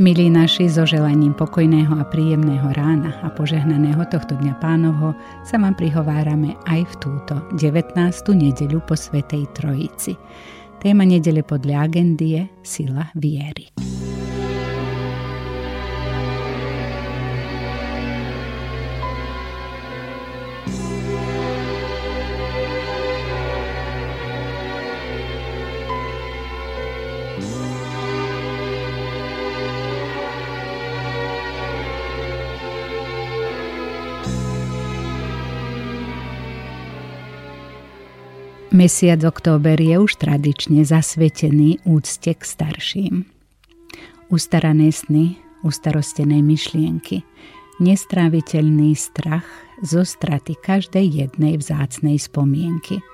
Milí naši, so želaním pokojného a príjemného rána a požehnaného tohto dňa pánovho sa vám prihovárame aj v túto 19. nedeľu po Svetej Trojici. Téma nedele podľa agendy je Sila viery. Mesiac október je už tradične zasvetený úcte k starším. Ustarané sny, ustarostené myšlienky, nestráviteľný strach zo straty každej jednej vzácnej spomienky.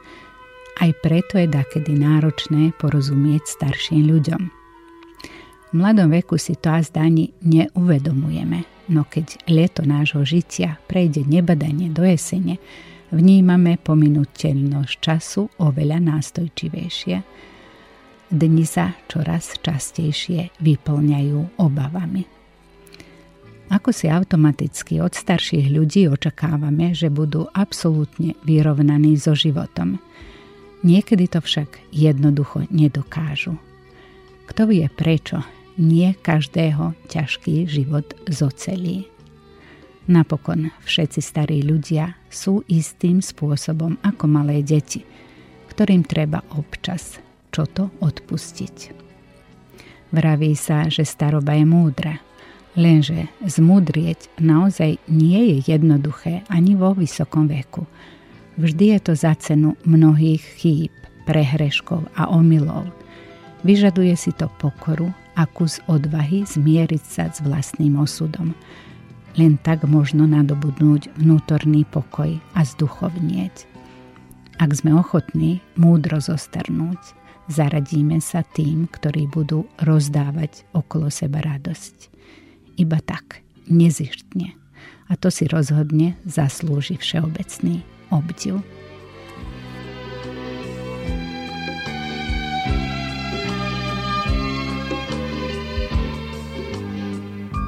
Aj preto je dakedy náročné porozumieť starším ľuďom. V mladom veku si to azda ani neuvedomujeme, no keď leto nášho žitia prejde nebadanie do jesene, vnímame pominuteľnosť času oveľa nástojčivejšie. Dni sa čoraz častejšie vyplňajú obavami. Ako si automaticky od starších ľudí očakávame, že budú absolútne vyrovnaní so životom. Niekedy to však jednoducho nedokážu. Kto vie prečo, nie každého ťažký život zocelí. Napokon všetci starí ľudia sú istým spôsobom ako malé deti, ktorým treba občas čo to odpustiť. Vraví sa, že staroba je múdra, lenže zmudrieť naozaj nie je jednoduché ani vo vysokom veku. Vždy je to za cenu mnohých chýb, prehreškov a omylov. Vyžaduje si to pokoru a kus odvahy zmieriť sa s vlastným osudom – len tak možno nadobudnúť vnútorný pokoj a zduchovnieť. Ak sme ochotní múdro zostarnúť, zaradíme sa tým, ktorí budú rozdávať okolo seba radosť. Iba tak, nezištne. A to si rozhodne zaslúži všeobecný obdiv.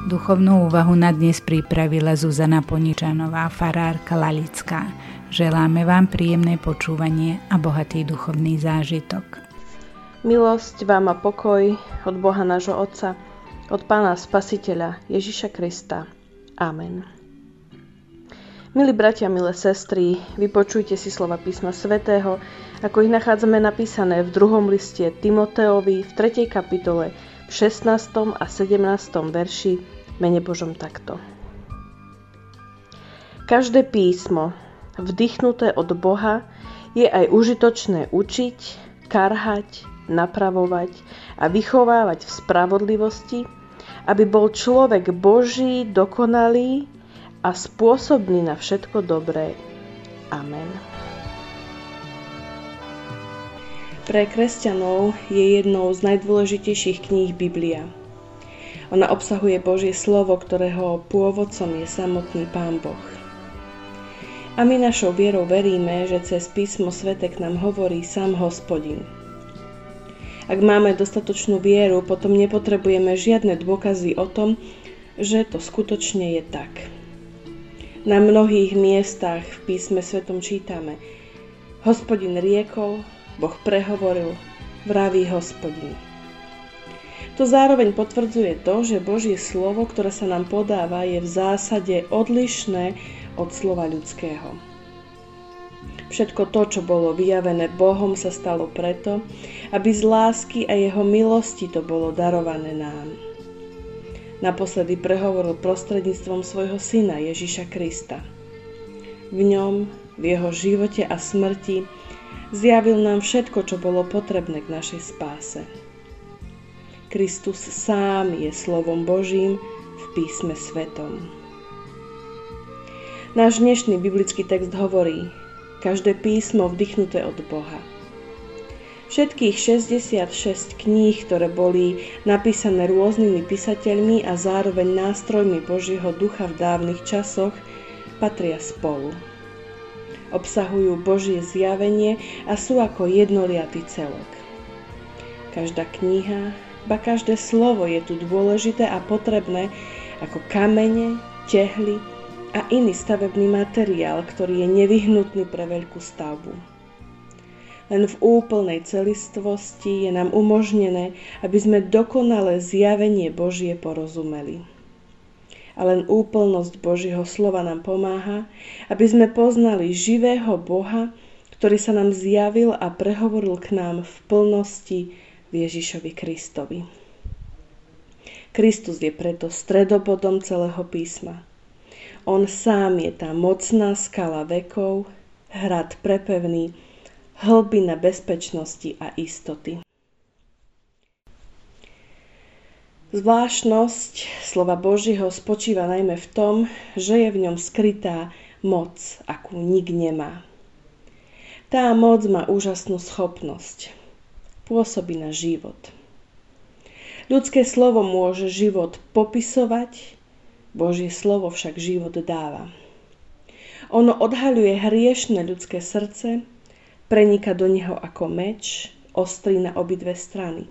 Duchovnú úvahu na dnes pripravila Zuzana Poničanová, farárka Lalická. Želáme vám príjemné počúvanie a bohatý duchovný zážitok. Milosť vám a pokoj od Boha nášho Otca, od Pána Spasiteľa Ježiša Krista. Amen. Milí bratia, milé sestry, vypočujte si slova písma svätého, ako ich nachádzame napísané v druhom liste Timoteovi v 3. kapitole v 16. a 17. verši mene Božom takto. Každé písmo, vdychnuté od Boha, je aj užitočné učiť, karhať, napravovať a vychovávať v spravodlivosti, aby bol človek Boží, dokonalý a spôsobný na všetko dobré. Amen. Pre kresťanov je jednou z najdôležitejších kníh Biblia – ona obsahuje Božie slovo, ktorého pôvodcom je samotný Pán Boh. A my našou vierou veríme, že cez písmo svete k nám hovorí sám hospodin. Ak máme dostatočnú vieru, potom nepotrebujeme žiadne dôkazy o tom, že to skutočne je tak. Na mnohých miestach v písme svetom čítame Hospodin riekol, Boh prehovoril, vraví hospodin. To zároveň potvrdzuje to, že Božie slovo, ktoré sa nám podáva, je v zásade odlišné od slova ľudského. Všetko to, čo bolo vyjavené Bohom, sa stalo preto, aby z lásky a jeho milosti to bolo darované nám. Naposledy prehovoril prostredníctvom svojho syna Ježiša Krista. V ňom, v jeho živote a smrti, zjavil nám všetko, čo bolo potrebné k našej spáse. Kristus sám je slovom Božím v písme svetom. Náš dnešný biblický text hovorí, každé písmo vdychnuté od Boha. Všetkých 66 kníh, ktoré boli napísané rôznymi písateľmi a zároveň nástrojmi Božieho ducha v dávnych časoch, patria spolu. Obsahujú Božie zjavenie a sú ako jednoliatý celok. Každá kniha, ba každé slovo je tu dôležité a potrebné ako kamene, tehly a iný stavebný materiál, ktorý je nevyhnutný pre veľkú stavbu. Len v úplnej celistvosti je nám umožnené, aby sme dokonale zjavenie Božie porozumeli. A len úplnosť Božieho slova nám pomáha, aby sme poznali živého Boha, ktorý sa nám zjavil a prehovoril k nám v plnosti v Ježišovi Kristovi. Kristus je preto stredobodom celého písma. On sám je tá mocná skala vekov, hrad prepevný, hlbina bezpečnosti a istoty. Zvláštnosť slova Božieho spočíva najmä v tom, že je v ňom skrytá moc, akú nik nemá. Tá moc má úžasnú schopnosť. Pôsobí na život. Ľudské slovo môže život popisovať, Božie slovo však život dáva. Ono odhaľuje hriešne ľudské srdce, prenika do neho ako meč, ostrý na obidve strany.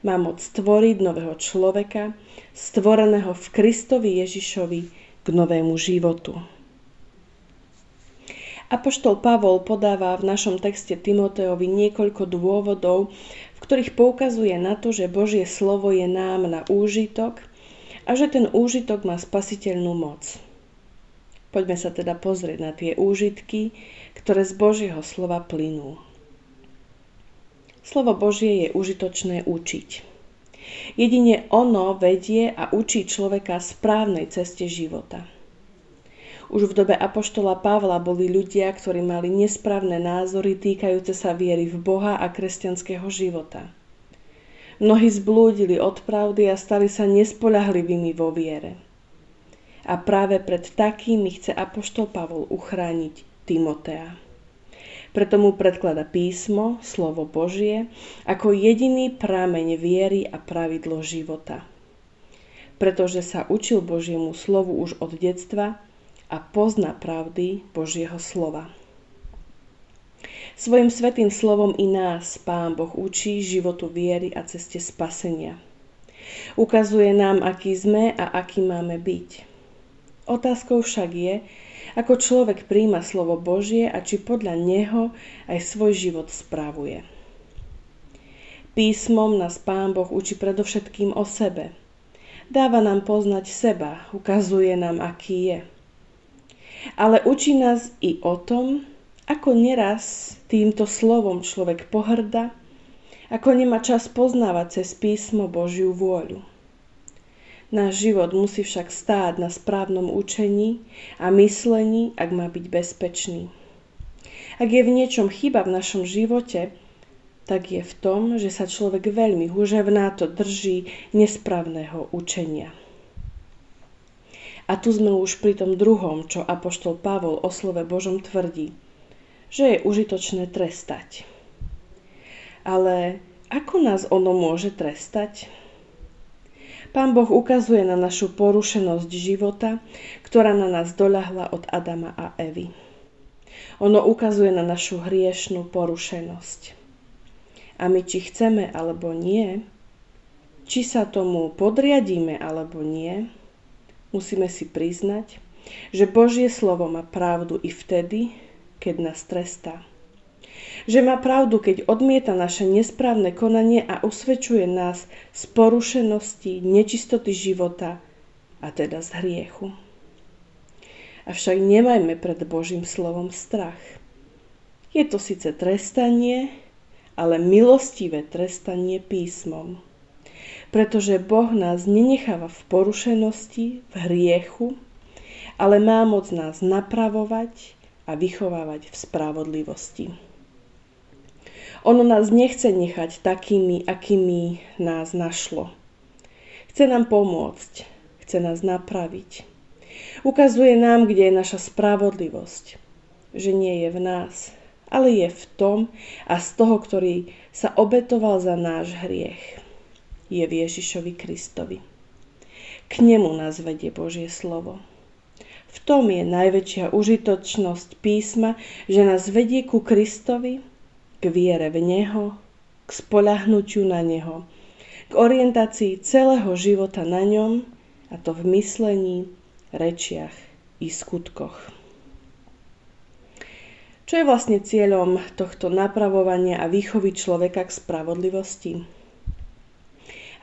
Má moc stvoriť nového človeka, stvoreného v Kristovi Ježišovi k novému životu. Apoštol Pavol podáva v našom texte Timoteovi niekoľko dôvodov, v ktorých poukazuje na to, že Božie slovo je nám na úžitok – a že ten úžitok má spasiteľnú moc. Poďme sa teda pozrieť na tie úžitky, ktoré z Božieho slova plynú. Slovo Božie je užitočné učiť. Jedine ono vedie a učí človeka správnej ceste života. Už v dobe Apoštola Pavla boli ľudia, ktorí mali nesprávne názory týkajúce sa viery v Boha a kresťanského života. Mnohí zblúdili od pravdy a stali sa nespoľahlivými vo viere. A práve pred takými chce Apoštol Pavol uchrániť Timotea. Preto mu predklada písmo, slovo Božie, ako jediný prameň viery a pravidlo života. Pretože sa učil Božiemu slovu už od detstva a pozná pravdy Božieho slova. Svojim svetým slovom i nás Pán Boh učí životu viery a ceste spasenia. Ukazuje nám, aký sme a aký máme byť. Otázkou však je, ako človek príjma slovo Božie a či podľa neho aj svoj život spravuje. Písmom nás Pán Boh učí predovšetkým o sebe. Dáva nám poznať seba, ukazuje nám, aký je. Ale učí nás i o tom, ako neraz týmto slovom človek pohrda, ako nemá čas poznávať cez písmo Božiu vôľu. Náš život musí však stáť na správnom učení a myslení, ak má byť bezpečný. Ak je v niečom chyba v našom živote, tak je v tom, že sa človek veľmi huževnáto drží nesprávneho učenia. A tu sme už pri tom druhom, čo Apoštol Pavol o slove Božom tvrdí – že je užitočné trestať. Ale ako nás ono môže trestať? Pán Boh ukazuje na našu porušenosť života, ktorá na nás doľahla od Adama a Evy. Ono ukazuje na našu hriešnú porušenosť. A my či chceme alebo nie, či sa tomu podriadíme alebo nie, musíme si priznať, že Božie slovo má pravdu i vtedy, keď nás trestá. Že má pravdu, keď odmieta naše nesprávne konanie a usvedčuje nás z porušenosti, nečistoty života a teda z hriechu. Avšak nemajme pred Božím slovom strach. Je to síce trestanie, ale milostivé trestanie písmom. Pretože Boh nás nenecháva v porušenosti, v hriechu, ale má moc nás napravovať a vychovávať v spravodlivosti. Ono nás nechce nechať takými, akými nás našlo. Chce nám pomôcť, chce nás napraviť. Ukazuje nám, kde je naša spravodlivosť. Že nie je v nás, ale je v tom a z toho, ktorý sa obetoval za náš hriech. Je v Ježišovi Kristovi. K nemu nás vedie Božie slovo. V tom je najväčšia užitočnosť písma, že nás vedie ku Kristovi, k viere v Neho, k spolahnutiu na Neho, k orientácii celého života na ňom, a to v myslení, rečiach i skutkoch. Čo je vlastne cieľom tohto napravovania a výchovy človeka k spravodlivosti?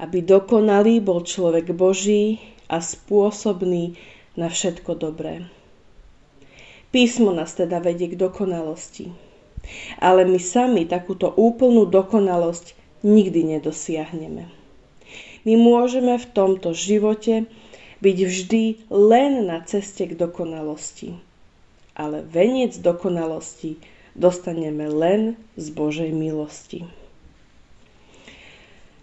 Aby dokonalý bol človek Boží a spôsobný na všetko dobré. Písmo nás teda vedie k dokonalosti. Ale my sami takúto úplnú dokonalosť nikdy nedosiahneme. My môžeme v tomto živote byť vždy len na ceste k dokonalosti. Ale veniec dokonalosti dostaneme len z Božej milosti.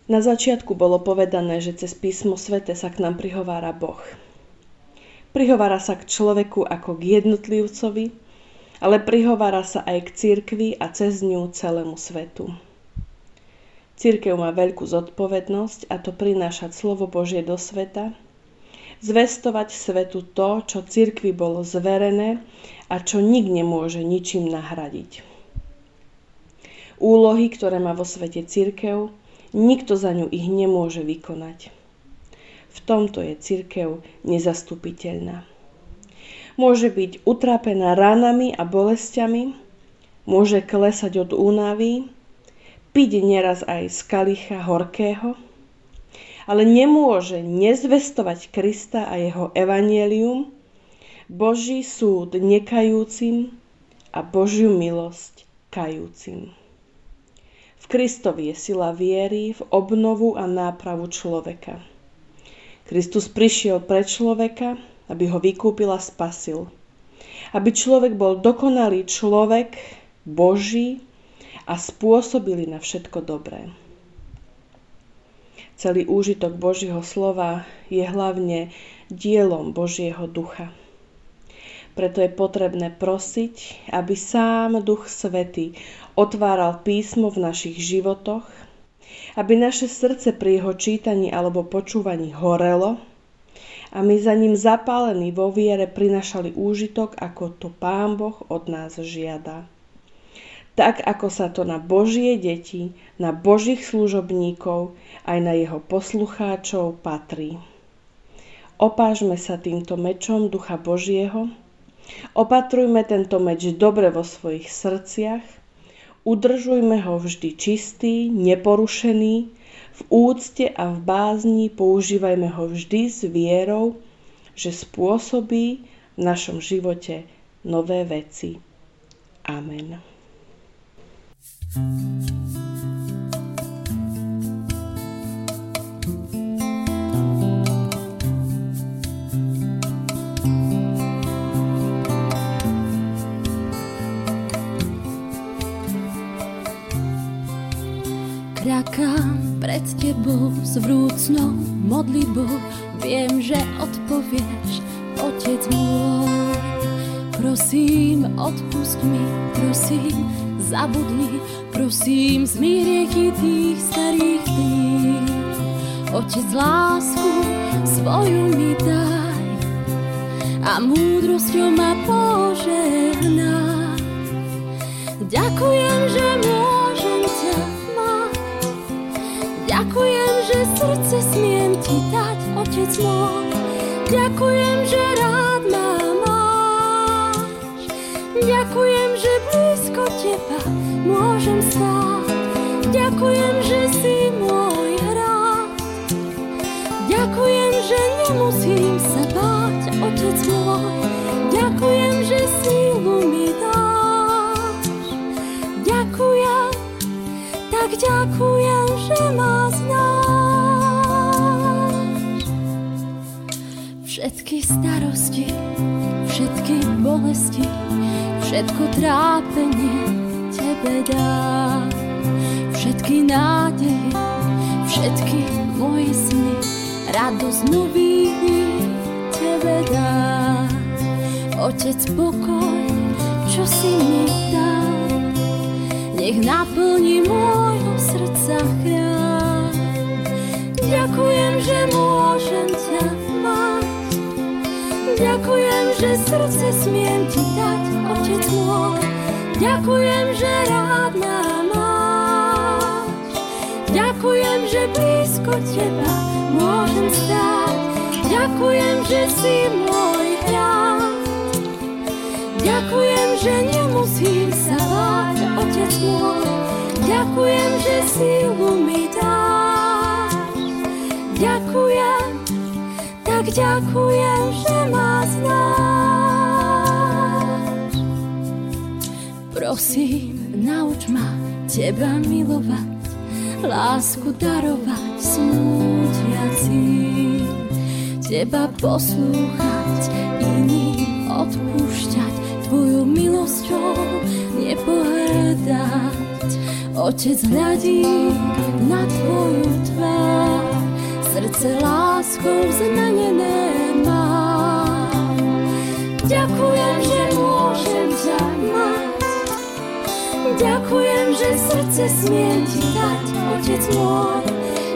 Na začiatku bolo povedané, že cez písmo svete sa k nám prihovára Boh – Prihovára sa k človeku ako k jednotlivcovi, ale prihovára sa aj k cirkvi a cez ňu celému svetu. Církev má veľkú zodpovednosť a to prinášať slovo Božie do sveta, zvestovať svetu to, čo cirkvi bolo zverené a čo nik nemôže ničím nahradiť. Úlohy, ktoré má vo svete církev, nikto za ňu ich nemôže vykonať. V tomto je cirkev nezastupiteľná. Môže byť utrápená ránami a bolestiami, môže klesať od únavy, piť neraz aj z kalicha horkého, ale nemôže nezvestovať Krista a jeho evanielium, Boží súd nekajúcim a Božiu milosť kajúcim. Kristovi je sila viery v obnovu a nápravu človeka. Kristus prišiel pre človeka, aby ho vykúpil a spasil. Aby človek bol dokonalý človek, Boží a spôsobili na všetko dobré. Celý úžitok Božieho slova je hlavne dielom Božieho ducha. Preto je potrebné prosiť, aby sám Duch Svety otváral písmo v našich životoch aby naše srdce pri jeho čítaní alebo počúvaní horelo a my za ním zapálení vo viere prinašali úžitok, ako to Pán Boh od nás žiada. Tak ako sa to na Božie deti, na Božích služobníkov aj na jeho poslucháčov patrí. Opážme sa týmto mečom Ducha Božieho, opatrujme tento meč dobre vo svojich srdciach Udržujme ho vždy čistý, neporušený, v úcte a v bázni používajme ho vždy s vierou, že spôsobí v našom živote nové veci. Amen. thank you tebou s vrúcnou modlitbou. Viem, že odpovieš, Otec môj. Prosím, odpust mi, prosím, zabudni, prosím, zmi rieky tých starých dní. Otec, lásku svoju mi daj a múdrosťou ma požehnaj. Ďakujem, že môj Ďakujem, že srdce smiem ti dať, otec môj. Ďakujem, že rád ma máš. Ďakujem, že blízko teba môžem stáť. Ďakujem, že si môj rád. Ďakujem, že nemusím sa báť, otec môj. Ďakujem, že sílu mi dáš. Ďakujem, tak ďakujem, že Všetky starosti, všetky bolesti, všetko trápenie Tebe dá. Všetky nádeje, všetky moje sny, radosť nových dní Tebe dá. Otec pokoj, čo si mi dal, nech naplní môjho srdca chrám. Ďakujem, že môžem ťa ďakujem, že srdce smiem ti dať, Otec môj. Ďakujem, že rád nám máš, ďakujem, že blízko teba môžem stáť, ďakujem, že si môj hrad. Ďakujem, že nemusím sa báť, Otec môj. Ďakujem, že sílu mi dáš. Ďakujem, tak ďakujem, že ma znáš. Prosím, nauč ma teba milovať, lásku darovať smútiacím. Teba poslúchať, iným odpúšťať, tvojou milosťou nepohrdať. Otec hľadí na tvoju tvár, srdce láskou zmenené má. Ďakujem, že môžem ťa mať, ďakujem, že srdce smiem ti dať, Otec môj.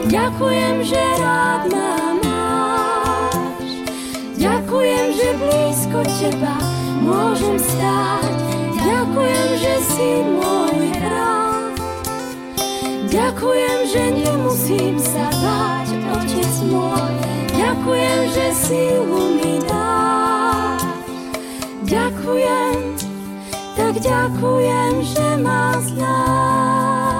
Ďakujem, že rád ma máš, ďakujem, že blízko teba môžem stáť. Ďakujem, že si môj rád. Ďakujem, že nemusím sa báť, otec môj. Ďakujem, že sílu mi dáš. Ďakujem, tak ďakujem, že ma znáš.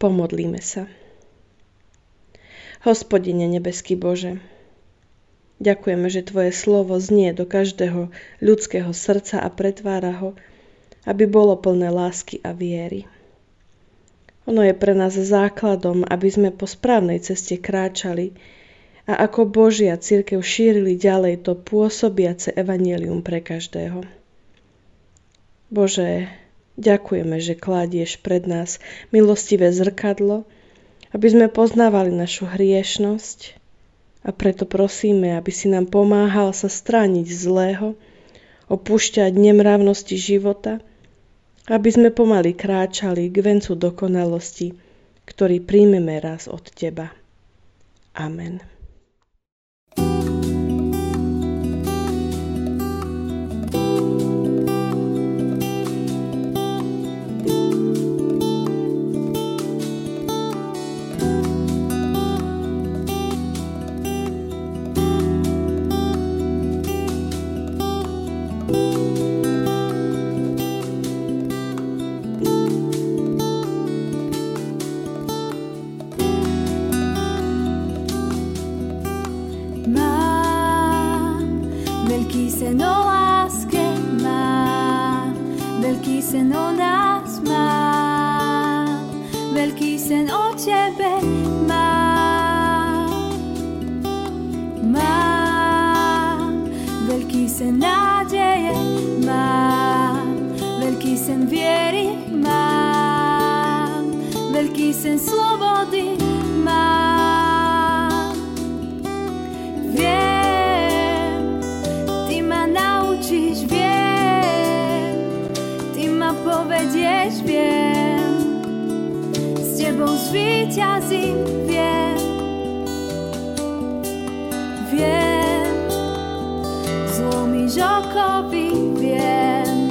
Pomodlíme sa. Hospodine nebeský Bože, ďakujeme, že Tvoje slovo znie do každého ľudského srdca a pretvára ho, aby bolo plné lásky a viery. Ono je pre nás základom, aby sme po správnej ceste kráčali a ako Božia církev šírili ďalej to pôsobiace evanelium pre každého. Bože, ďakujeme, že kládieš pred nás milostivé zrkadlo, aby sme poznávali našu hriešnosť a preto prosíme, aby si nám pomáhal sa strániť zlého, opúšťať nemravnosti života, aby sme pomaly kráčali k vencu dokonalosti, ktorý príjmeme raz od Teba. Amen. Sen nádeje mám, veľký sen viery mám, veľký sen slobody mám. Viem, ty ma naučíš, viem, ty ma povedieš, viem, s tebou zvýťazím, okoví viem,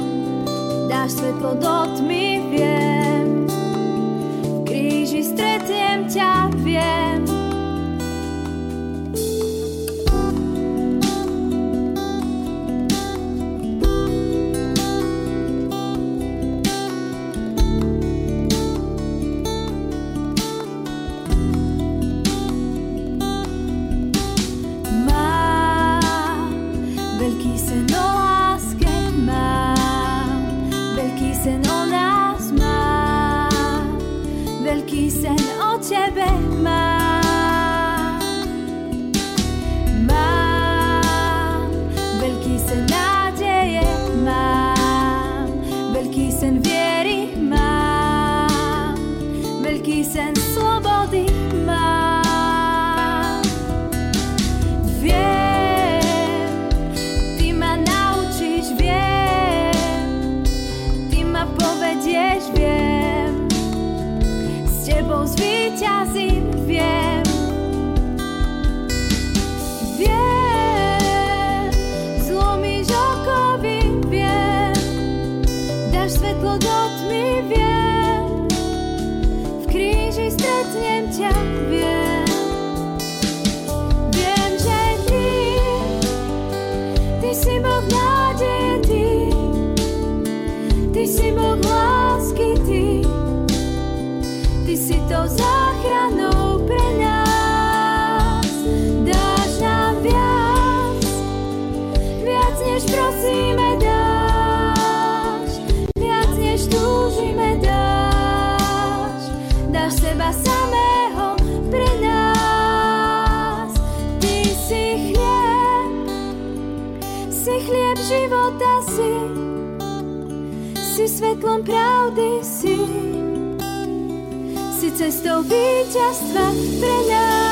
dáš svetlo do tmy, viem. Svetlom pravdy si. Si cestou víťazstva pre nás.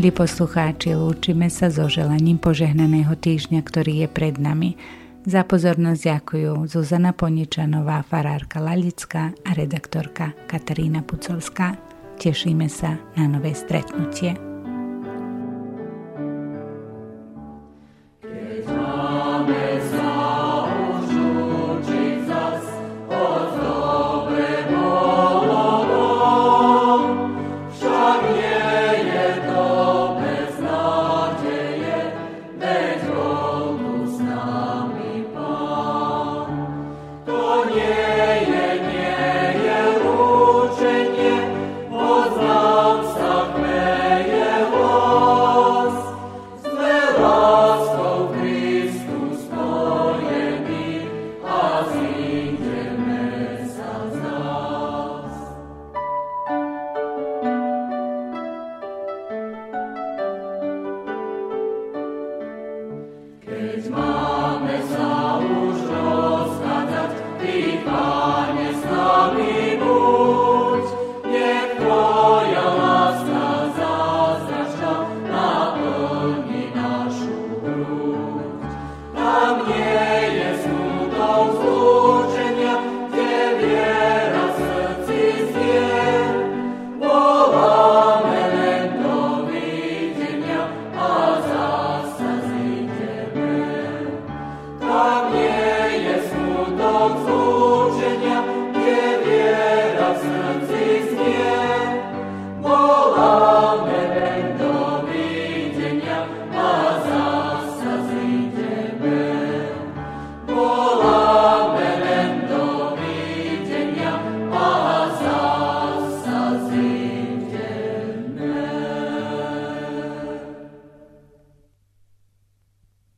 Milí poslucháči, lúčime sa so želaním požehnaného týždňa, ktorý je pred nami. Za pozornosť ďakujú Zuzana Poničanová, farárka Lalická a redaktorka Katarína Pucovská. Tešíme sa na nové stretnutie.